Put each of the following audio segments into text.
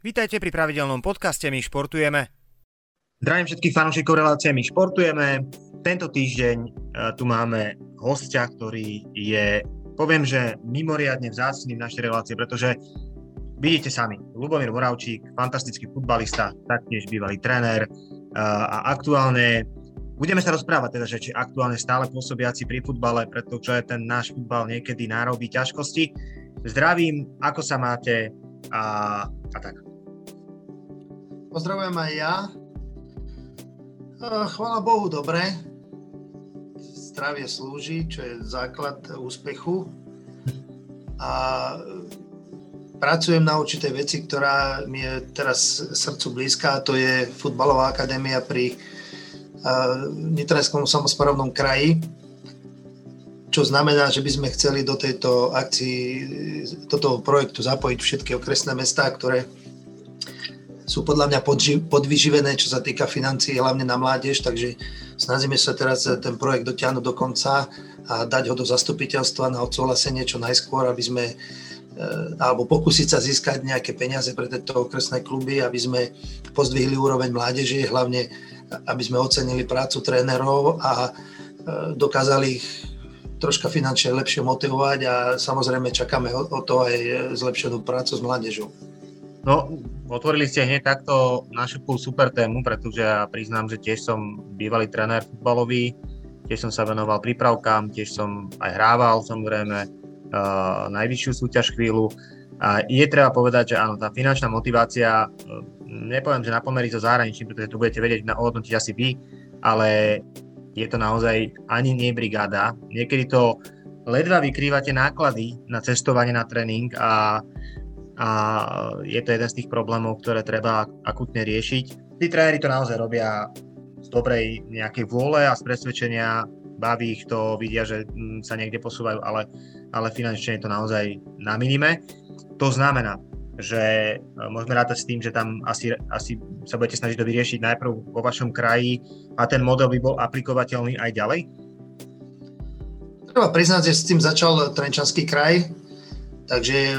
Vítajte pri pravidelnom podcaste My športujeme. Zdravím všetkých fanúšikov relácie My športujeme. Tento týždeň e, tu máme hostia, ktorý je, poviem, že mimoriadne vzácný v našej relácii, pretože vidíte sami, Lubomír Moravčík, fantastický futbalista, taktiež bývalý tréner e, a aktuálne Budeme sa rozprávať teda, že či aktuálne stále pôsobiaci pri futbale, pretože ten náš futbal niekedy nárobí ťažkosti. Zdravím, ako sa máte a, a tak. Pozdravujem aj ja. Chvála Bohu, dobre. Zdravie slúži, čo je základ úspechu. A pracujem na určitej veci, ktorá mi je teraz srdcu blízka, a to je futbalová akadémia pri Nitrajskom samozprávnom kraji, čo znamená, že by sme chceli do tejto akcii, do toho projektu zapojiť všetky okresné mestá, ktoré sú podľa mňa podvyživené, čo sa týka financií, hlavne na mládež, takže snažíme sa teraz ten projekt dotiahnuť do konca a dať ho do zastupiteľstva na odsúhlasenie čo najskôr, aby sme e, alebo pokúsiť sa získať nejaké peniaze pre tieto okresné kluby, aby sme pozdvihli úroveň mládeže, hlavne aby sme ocenili prácu trénerov a e, dokázali ich troška finančne lepšie motivovať a samozrejme čakáme o to aj zlepšenú prácu s mládežou. No, otvorili ste hneď takto našu super tému, pretože ja priznám, že tiež som bývalý tréner futbalový, tiež som sa venoval prípravkám, tiež som aj hrával samozrejme uh, najvyššiu súťaž chvíľu. A je treba povedať, že áno, tá finančná motivácia, uh, nepoviem, že na pomery so zahraničím, pretože tu budete vedieť ohodnotiť asi vy, ale je to naozaj ani nie brigáda. Niekedy to ledva vykrývate náklady na cestovanie na tréning a a je to jeden z tých problémov, ktoré treba akutne riešiť. Tí tréneri to naozaj robia z dobrej nejakej vôle a z presvedčenia, baví ich to, vidia, že mm, sa niekde posúvajú, ale, ale finančne je to naozaj na minime. To znamená, že e, môžeme rátať s tým, že tam asi, asi sa budete snažiť to vyriešiť najprv vo vašom kraji a ten model by bol aplikovateľný aj ďalej? Treba priznať, že s tým začal Trenčanský kraj, takže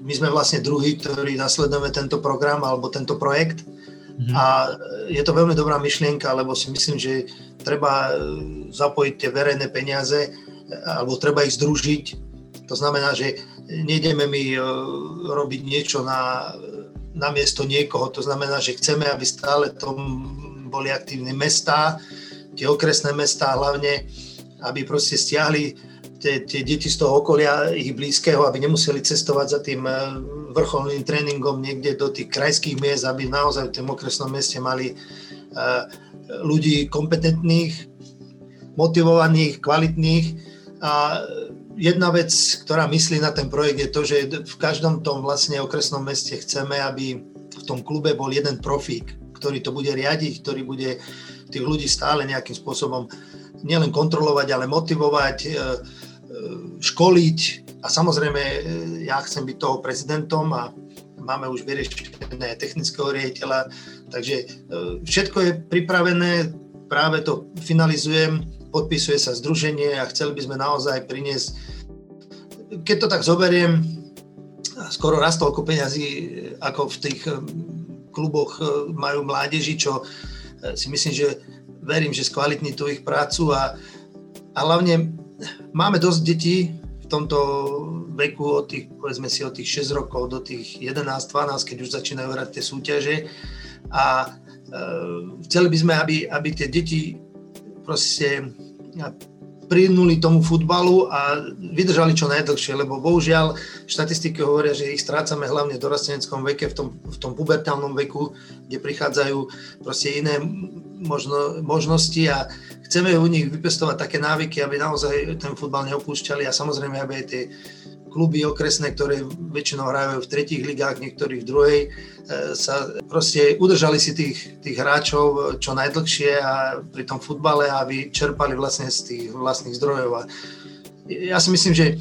my sme vlastne druhý, ktorí nasledujeme tento program alebo tento projekt. Mm-hmm. A je to veľmi dobrá myšlienka, lebo si myslím, že treba e, zapojiť tie verejné peniaze e, alebo treba ich združiť. To znamená, že nejdeme my e, robiť niečo na, na miesto niekoho. To znamená, že chceme, aby stále tom boli aktívne mestá, tie okresné mestá hlavne, aby proste stiahli tie, tie deti z toho okolia, ich blízkeho, aby nemuseli cestovať za tým eh, vrcholným tréningom niekde do tých krajských miest, aby naozaj v tom okresnom meste mali eh, ľudí kompetentných, motivovaných, kvalitných. A jedna vec, ktorá myslí na ten projekt, je to, že v každom tom vlastne okresnom meste chceme, aby v tom klube bol jeden profík, ktorý to bude riadiť, ktorý bude tých ľudí stále nejakým spôsobom nielen kontrolovať, ale motivovať, eh, školiť. A samozrejme e, ja chcem byť toho prezidentom a máme už vyriešené technického riaditeľa, takže e, všetko je pripravené, práve to finalizujem, podpisuje sa združenie a chceli by sme naozaj priniesť, keď to tak zoberiem, skoro raz toľko peňazí, ako v tých e, kluboch majú mládeži, čo si myslím, že verím, že skvalitní tú ich prácu a, a hlavne máme dosť detí v tomto veku od tých, povedzme si, od tých 6 rokov do tých 11-12, keď už začínajú hrať tie súťaže. A e, chceli by sme, aby, aby tie deti proste prinuli tomu futbalu a vydržali čo najdlhšie, lebo bohužiaľ štatistiky hovoria, že ich strácame hlavne v dorasteneckom veke, v tom, v tom pubertálnom veku, kde prichádzajú proste iné možno, možnosti a chceme u nich vypestovať také návyky, aby naozaj ten futbal neopúšťali a samozrejme, aby aj tie kluby okresné, ktoré väčšinou hrajú v tretích ligách, niektorí v druhej, e, sa proste udržali si tých, tých hráčov čo najdlhšie a pri tom futbale, aby čerpali vlastne z tých vlastných zdrojov. A ja si myslím, že e,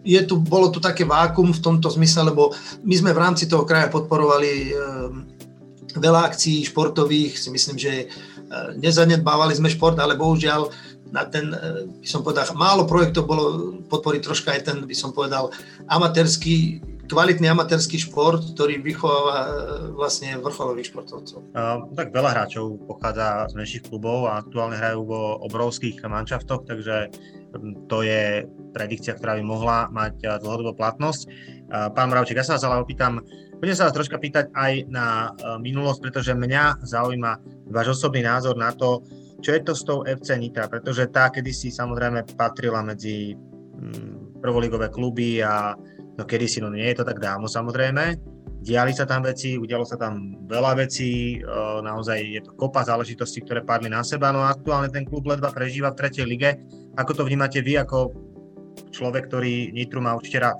je tu, bolo tu také vákum v tomto zmysle, lebo my sme v rámci toho kraja podporovali e, veľa akcií športových, si myslím, že nezanedbávali sme šport, ale bohužiaľ na ten, by som povedal, málo projektov bolo podporiť troška aj ten, by som povedal, amatérsky kvalitný amatérsky šport, ktorý vychováva e, vlastne vrcholových športovcov. Uh, tak veľa hráčov pochádza z menších klubov a aktuálne hrajú vo obrovských manšaftoch, takže to je predikcia, ktorá by mohla mať dlhodobú platnosť. Uh, pán Mravček, ja sa vás ale opýtam, budem sa vás troška pýtať aj na uh, minulosť, pretože mňa zaujíma váš osobný názor na to, čo je to s tou FC Nitra, pretože tá kedysi samozrejme patrila medzi um, prvoligové kluby a No kedysi, no nie je to tak dávno samozrejme, diali sa tam veci, udialo sa tam veľa vecí, naozaj je to kopa záležitostí, ktoré padli na seba, no aktuálne ten klub ledva prežíva v tretej lige. Ako to vnímate vy ako človek, ktorý Nitru má určite rád?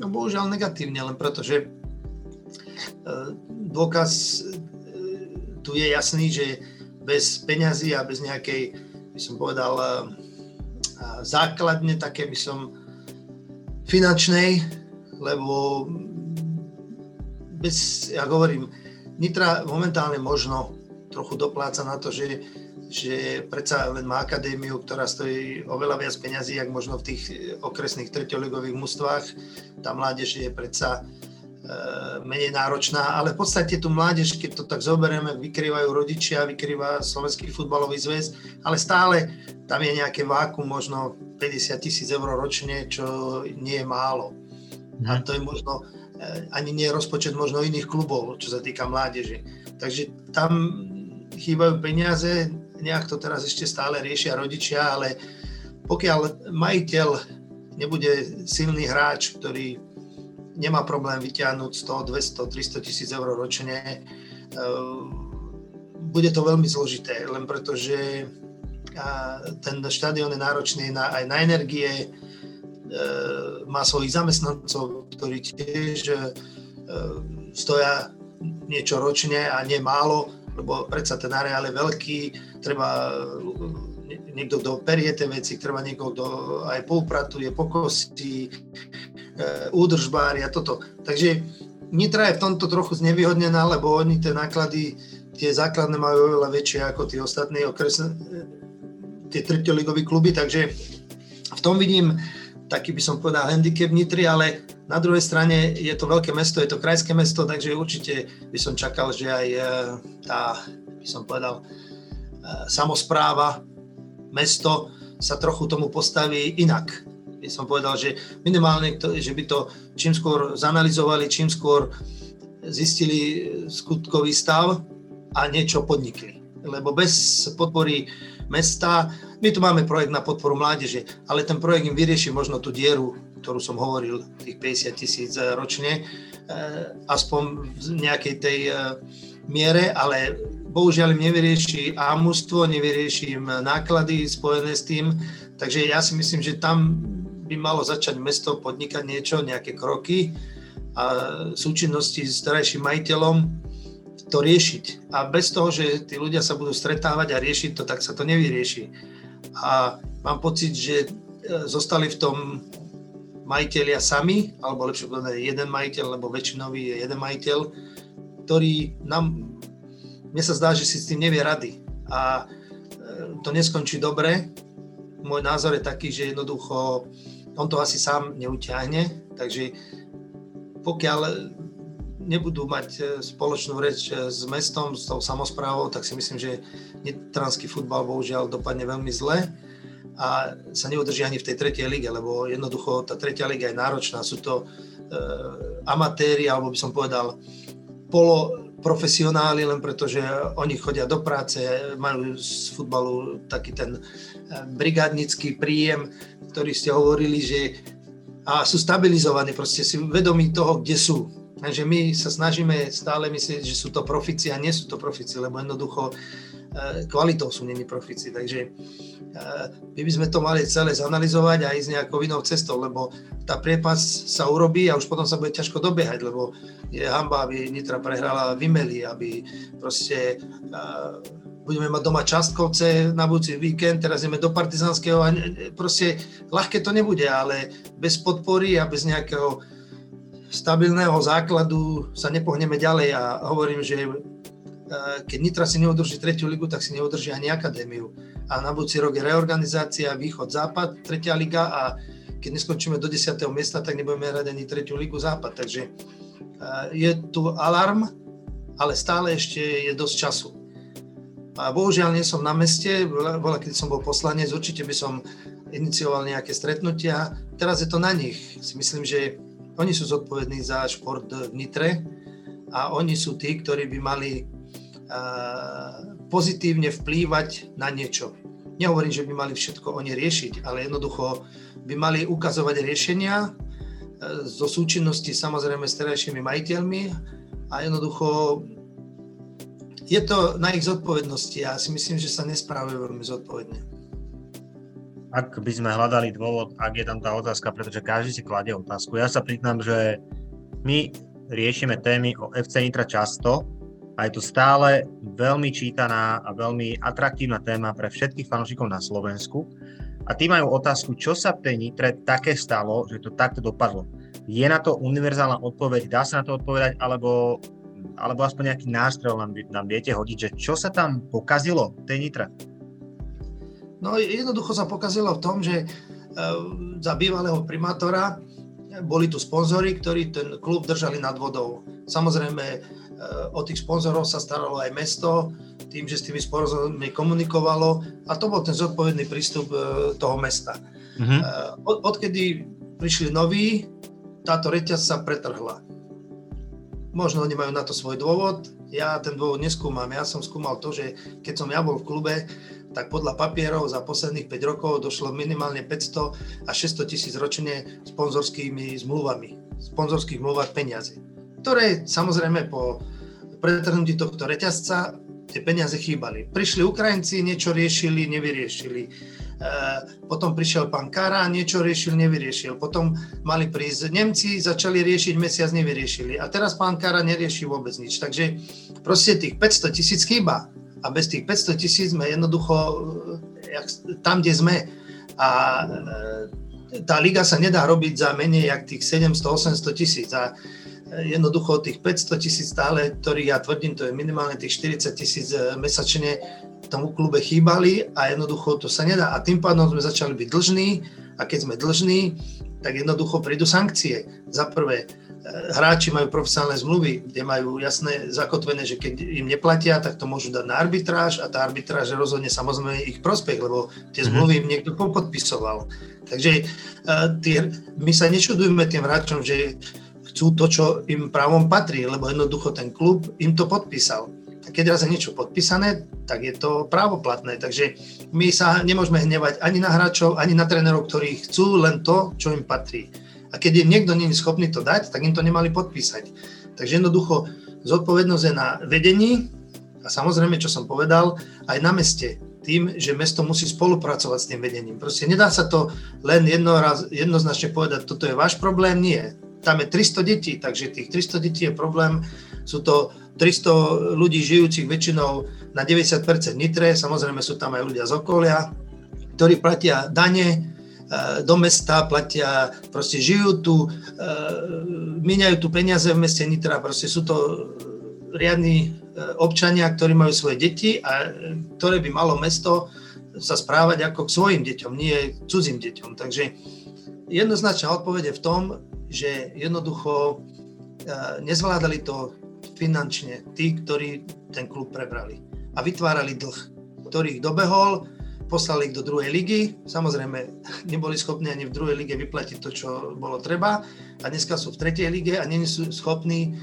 No bohužiaľ negatívne, len preto, že e, dôkaz e, tu je jasný, že bez peňazí a bez nejakej, by som povedal, základne také by som finančnej, lebo bez, ja hovorím, Nitra momentálne možno trochu dopláca na to, že, že predsa len má akadémiu, ktorá stojí oveľa viac peňazí, jak možno v tých okresných treťoligových mústvách. Tá mládež je predsa e, menej náročná, ale v podstate tú mládež, keď to tak zoberieme, vykrývajú rodičia, vykrýva Slovenský futbalový zväz, ale stále tam je nejaké vákum, možno 50 tisíc eur ročne, čo nie je málo. A to je možno, eh, ani nie je rozpočet možno iných klubov, čo sa týka mládeže. Takže tam chýbajú peniaze, nejak to teraz ešte stále riešia rodičia, ale pokiaľ majiteľ nebude silný hráč, ktorý nemá problém vyťahnuť 100, 200, 300 tisíc eur ročne, eh, bude to veľmi zložité, len pretože a ten štadión je náročný aj na energie, e, má svojich zamestnancov, ktorí tiež stoja niečo ročne a nie málo, lebo predsa ten areál je veľký, treba niekto, kto perie tie veci, treba niekoho, kto aj poupratuje, pokosí, e, údržbári a toto. Takže Nitra je v tomto trochu znevýhodnená, lebo oni tie náklady, tie základné majú oveľa väčšie ako tí ostatní okresné, tie treťoligové kluby, takže v tom vidím taký by som povedal handicap Nitry, ale na druhej strane je to veľké mesto, je to krajské mesto, takže určite by som čakal, že aj e, tá, by som povedal, e, samozpráva, mesto sa trochu tomu postaví inak. By som povedal, že minimálne, že by to čím skôr zanalizovali, čím skôr zistili skutkový stav a niečo podnikli. Lebo bez podpory mesta. My tu máme projekt na podporu mládeže, ale ten projekt im vyrieši možno tú dieru, ktorú som hovoril, tých 50 tisíc eh, ročne, eh, aspoň v nejakej tej eh, miere, ale bohužiaľ im nevyrieši ámustvo, nevyrieši im náklady spojené s tým, takže ja si myslím, že tam by malo začať mesto podnikať niečo, nejaké kroky a súčinnosti s starejším majiteľom, to riešiť. A bez toho, že tí ľudia sa budú stretávať a riešiť to, tak sa to nevyrieši. A mám pocit, že zostali v tom majiteľia sami, alebo lepšie povedané jeden majiteľ, lebo väčšinový je jeden majiteľ, ktorý nám, mne sa zdá, že si s tým nevie rady. A e, to neskončí dobre. Môj názor je taký, že jednoducho on to asi sám neutiahne, takže pokiaľ nebudú mať e, spoločnú reč e, s mestom, s tou samozprávou, tak si myslím, že nitranský futbal bohužiaľ dopadne veľmi zle a sa neudrží ani v tej tretej lige, lebo jednoducho tá tretia liga je náročná. Sú to e, amatéri, alebo by som povedal polo profesionáli, len pretože oni chodia do práce, majú z futbalu taký ten e, brigádnický príjem, ktorý ste hovorili, že a sú stabilizovaní, proste si vedomí toho, kde sú Takže my sa snažíme stále myslieť, že sú to profici a nie sú to profici, lebo jednoducho e, kvalitou sú nimi profici. Takže e, my by sme to mali celé zanalizovať a ísť nejakou inou cestou, lebo tá priepas sa urobí a už potom sa bude ťažko dobiehať, lebo je hamba, aby Nitra prehrala Vimeli, aby proste e, budeme mať doma častkovce na budúci víkend, teraz ideme do Partizanského a proste ľahké to nebude, ale bez podpory a bez nejakého stabilného základu sa nepohneme ďalej a hovorím, že e, keď Nitra si neudrží tretiu ligu, tak si neudrží ani akadémiu. a na budúci rok je reorganizácia Východ-Západ, tretia liga a keď neskončíme do 10. miesta, tak nebudeme hrať ani tretiu ligu Západ. Takže je tu alarm, ale stále ešte je dosť času. A bohužiaľ nie som na meste, bola, keď som bol poslanec, určite by som inicioval nejaké stretnutia. Teraz je to na nich. Si myslím, že oni sú zodpovední za šport v Nitre a oni sú tí, ktorí by mali pozitívne vplývať na niečo. Nehovorím, že by mali všetko oni riešiť, ale jednoducho by mali ukazovať riešenia e, zo súčinnosti samozrejme s terajšími majiteľmi a jednoducho je to na ich zodpovednosti ja si myslím, že sa nesprávajú veľmi zodpovedne. Ak by sme hľadali dôvod, ak je tam tá otázka, pretože každý si kladie otázku. Ja sa priznám, že my riešime témy o FC Nitra často, a je to stále veľmi čítaná a veľmi atraktívna téma pre všetkých fanúšikov na Slovensku. A tí majú otázku, čo sa v tej Nitre také stalo, že to takto dopadlo. Je na to univerzálna odpoveď, dá sa na to odpovedať, alebo, alebo aspoň nejaký nástroj nám, nám viete hodiť, že čo sa tam pokazilo v tej Nitre? No jednoducho sa pokazilo v tom, že e, za bývalého primátora boli tu sponzory, ktorí ten klub držali nad vodou. Samozrejme, Eh, o tých sponzorov sa staralo aj mesto, tým, že s tými sponzormi komunikovalo a to bol ten zodpovedný prístup eh, toho mesta. Od, odkedy prišli noví, táto reťaz sa pretrhla. Možno oni majú na to svoj dôvod, ja ten dôvod neskúmam. Ja som skúmal to, že keď som ja bol v klube, tak podľa papierov za posledných 5 rokov došlo minimálne 500 až 600 tisíc ročne sponzorskými zmluvami, sponzorských zmluvách peniazy ktoré samozrejme po pretrhnutí tohto reťazca tie peniaze chýbali. Prišli Ukrajinci, niečo riešili, nevyriešili. E, potom prišiel pán Kara, niečo riešil, nevyriešil. Potom mali prísť Nemci, začali riešiť, mesiac nevyriešili. A teraz pán Kara nerieši vôbec nič. Takže proste tých 500 tisíc chýba. A bez tých 500 tisíc sme jednoducho e, tam, kde sme. A e, tá liga sa nedá robiť za menej jak tých 700-800 tisíc. A jednoducho tých 500 tisíc stále, ktorých ja tvrdím, to je minimálne tých 40 tisíc mesačne tomu klube chýbali a jednoducho to sa nedá. A tým pádom sme začali byť dlžní a keď sme dlžní, tak jednoducho prídu sankcie. Za prvé, e, hráči majú profesionálne zmluvy, kde majú jasné zakotvené, že keď im neplatia, tak to môžu dať na arbitráž a tá arbitráž rozhodne samozrejme ich prospech, lebo tie mhm. zmluvy im niekto podpisoval. Takže e, tie, my sa nečudujeme tým hráčom, že chcú to, čo im právom patrí, lebo jednoducho ten klub im to podpísal. Keď raz je niečo podpísané, tak je to právoplatné. Takže my sa nemôžeme hnevať ani na hráčov, ani na trénerov, ktorí chcú len to, čo im patrí. A keď im niekto nie je schopný to dať, tak im to nemali podpísať. Takže jednoducho zodpovednosť je na vedení a samozrejme, čo som povedal, aj na meste tým, že mesto musí spolupracovať s tým vedením. Proste nedá sa to len jednoraz, jednoznačne povedať, toto je váš problém, nie tam je 300 detí, takže tých 300 detí je problém. Sú to 300 ľudí žijúcich väčšinou na 90% Nitre, samozrejme sú tam aj ľudia z okolia, ktorí platia dane e, do mesta, platia, proste žijú tu, e, míňajú tu peniaze v meste Nitra, proste sú to riadni e, občania, ktorí majú svoje deti a ktoré by malo mesto sa správať ako k svojim deťom, nie cudzím deťom. Takže jednoznačná odpoveď je v tom, že jednoducho e, nezvládali to finančne tí, ktorí ten klub prebrali a vytvárali dlh, ktorý ich dobehol, poslali ich do druhej ligy, samozrejme neboli schopní ani v druhej lige vyplatiť to, čo bolo treba a dneska sú v tretej lige a nie sú schopní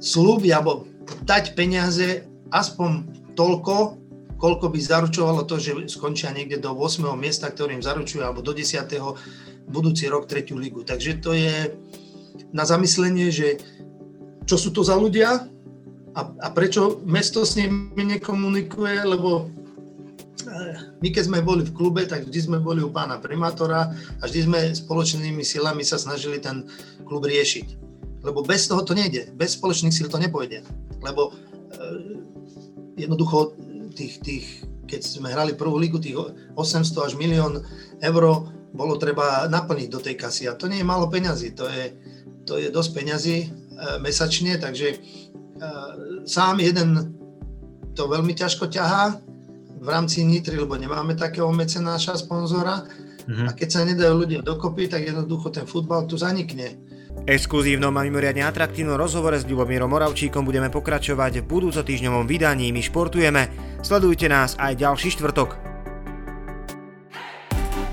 slúbiť alebo dať peniaze aspoň toľko, koľko by zaručovalo to, že skončia niekde do 8. miesta, ktorým zaručuje, alebo do 10. budúci rok tretiu ligu. Takže to je, na zamyslenie, že čo sú to za ľudia a, a prečo mesto s nimi nekomunikuje, lebo eh, my keď sme boli v klube, tak vždy sme boli u pána primátora a vždy sme spoločnými silami sa snažili ten klub riešiť. Lebo bez toho to nejde, bez spoločných síl to nepôjde. Lebo e, jednoducho tých, tých, keď sme hrali prvú ligu, tých 800 až milión eur bolo treba naplniť do tej kasy a to nie je málo peňazí, to je, to je dosť peňazí e, mesačne, takže e, sám jeden to veľmi ťažko ťahá. v rámci Nitry, lebo nemáme takého mecenáša, sponzora. Uh-huh. A keď sa nedajú ľudia dokopy, tak jednoducho ten futbal tu zanikne. Exkluzívnom a mimoriadne atraktívnom rozhovore s Ľubomírom Moravčíkom budeme pokračovať v budúco týždňovom vydaní My športujeme. Sledujte nás aj ďalší štvrtok.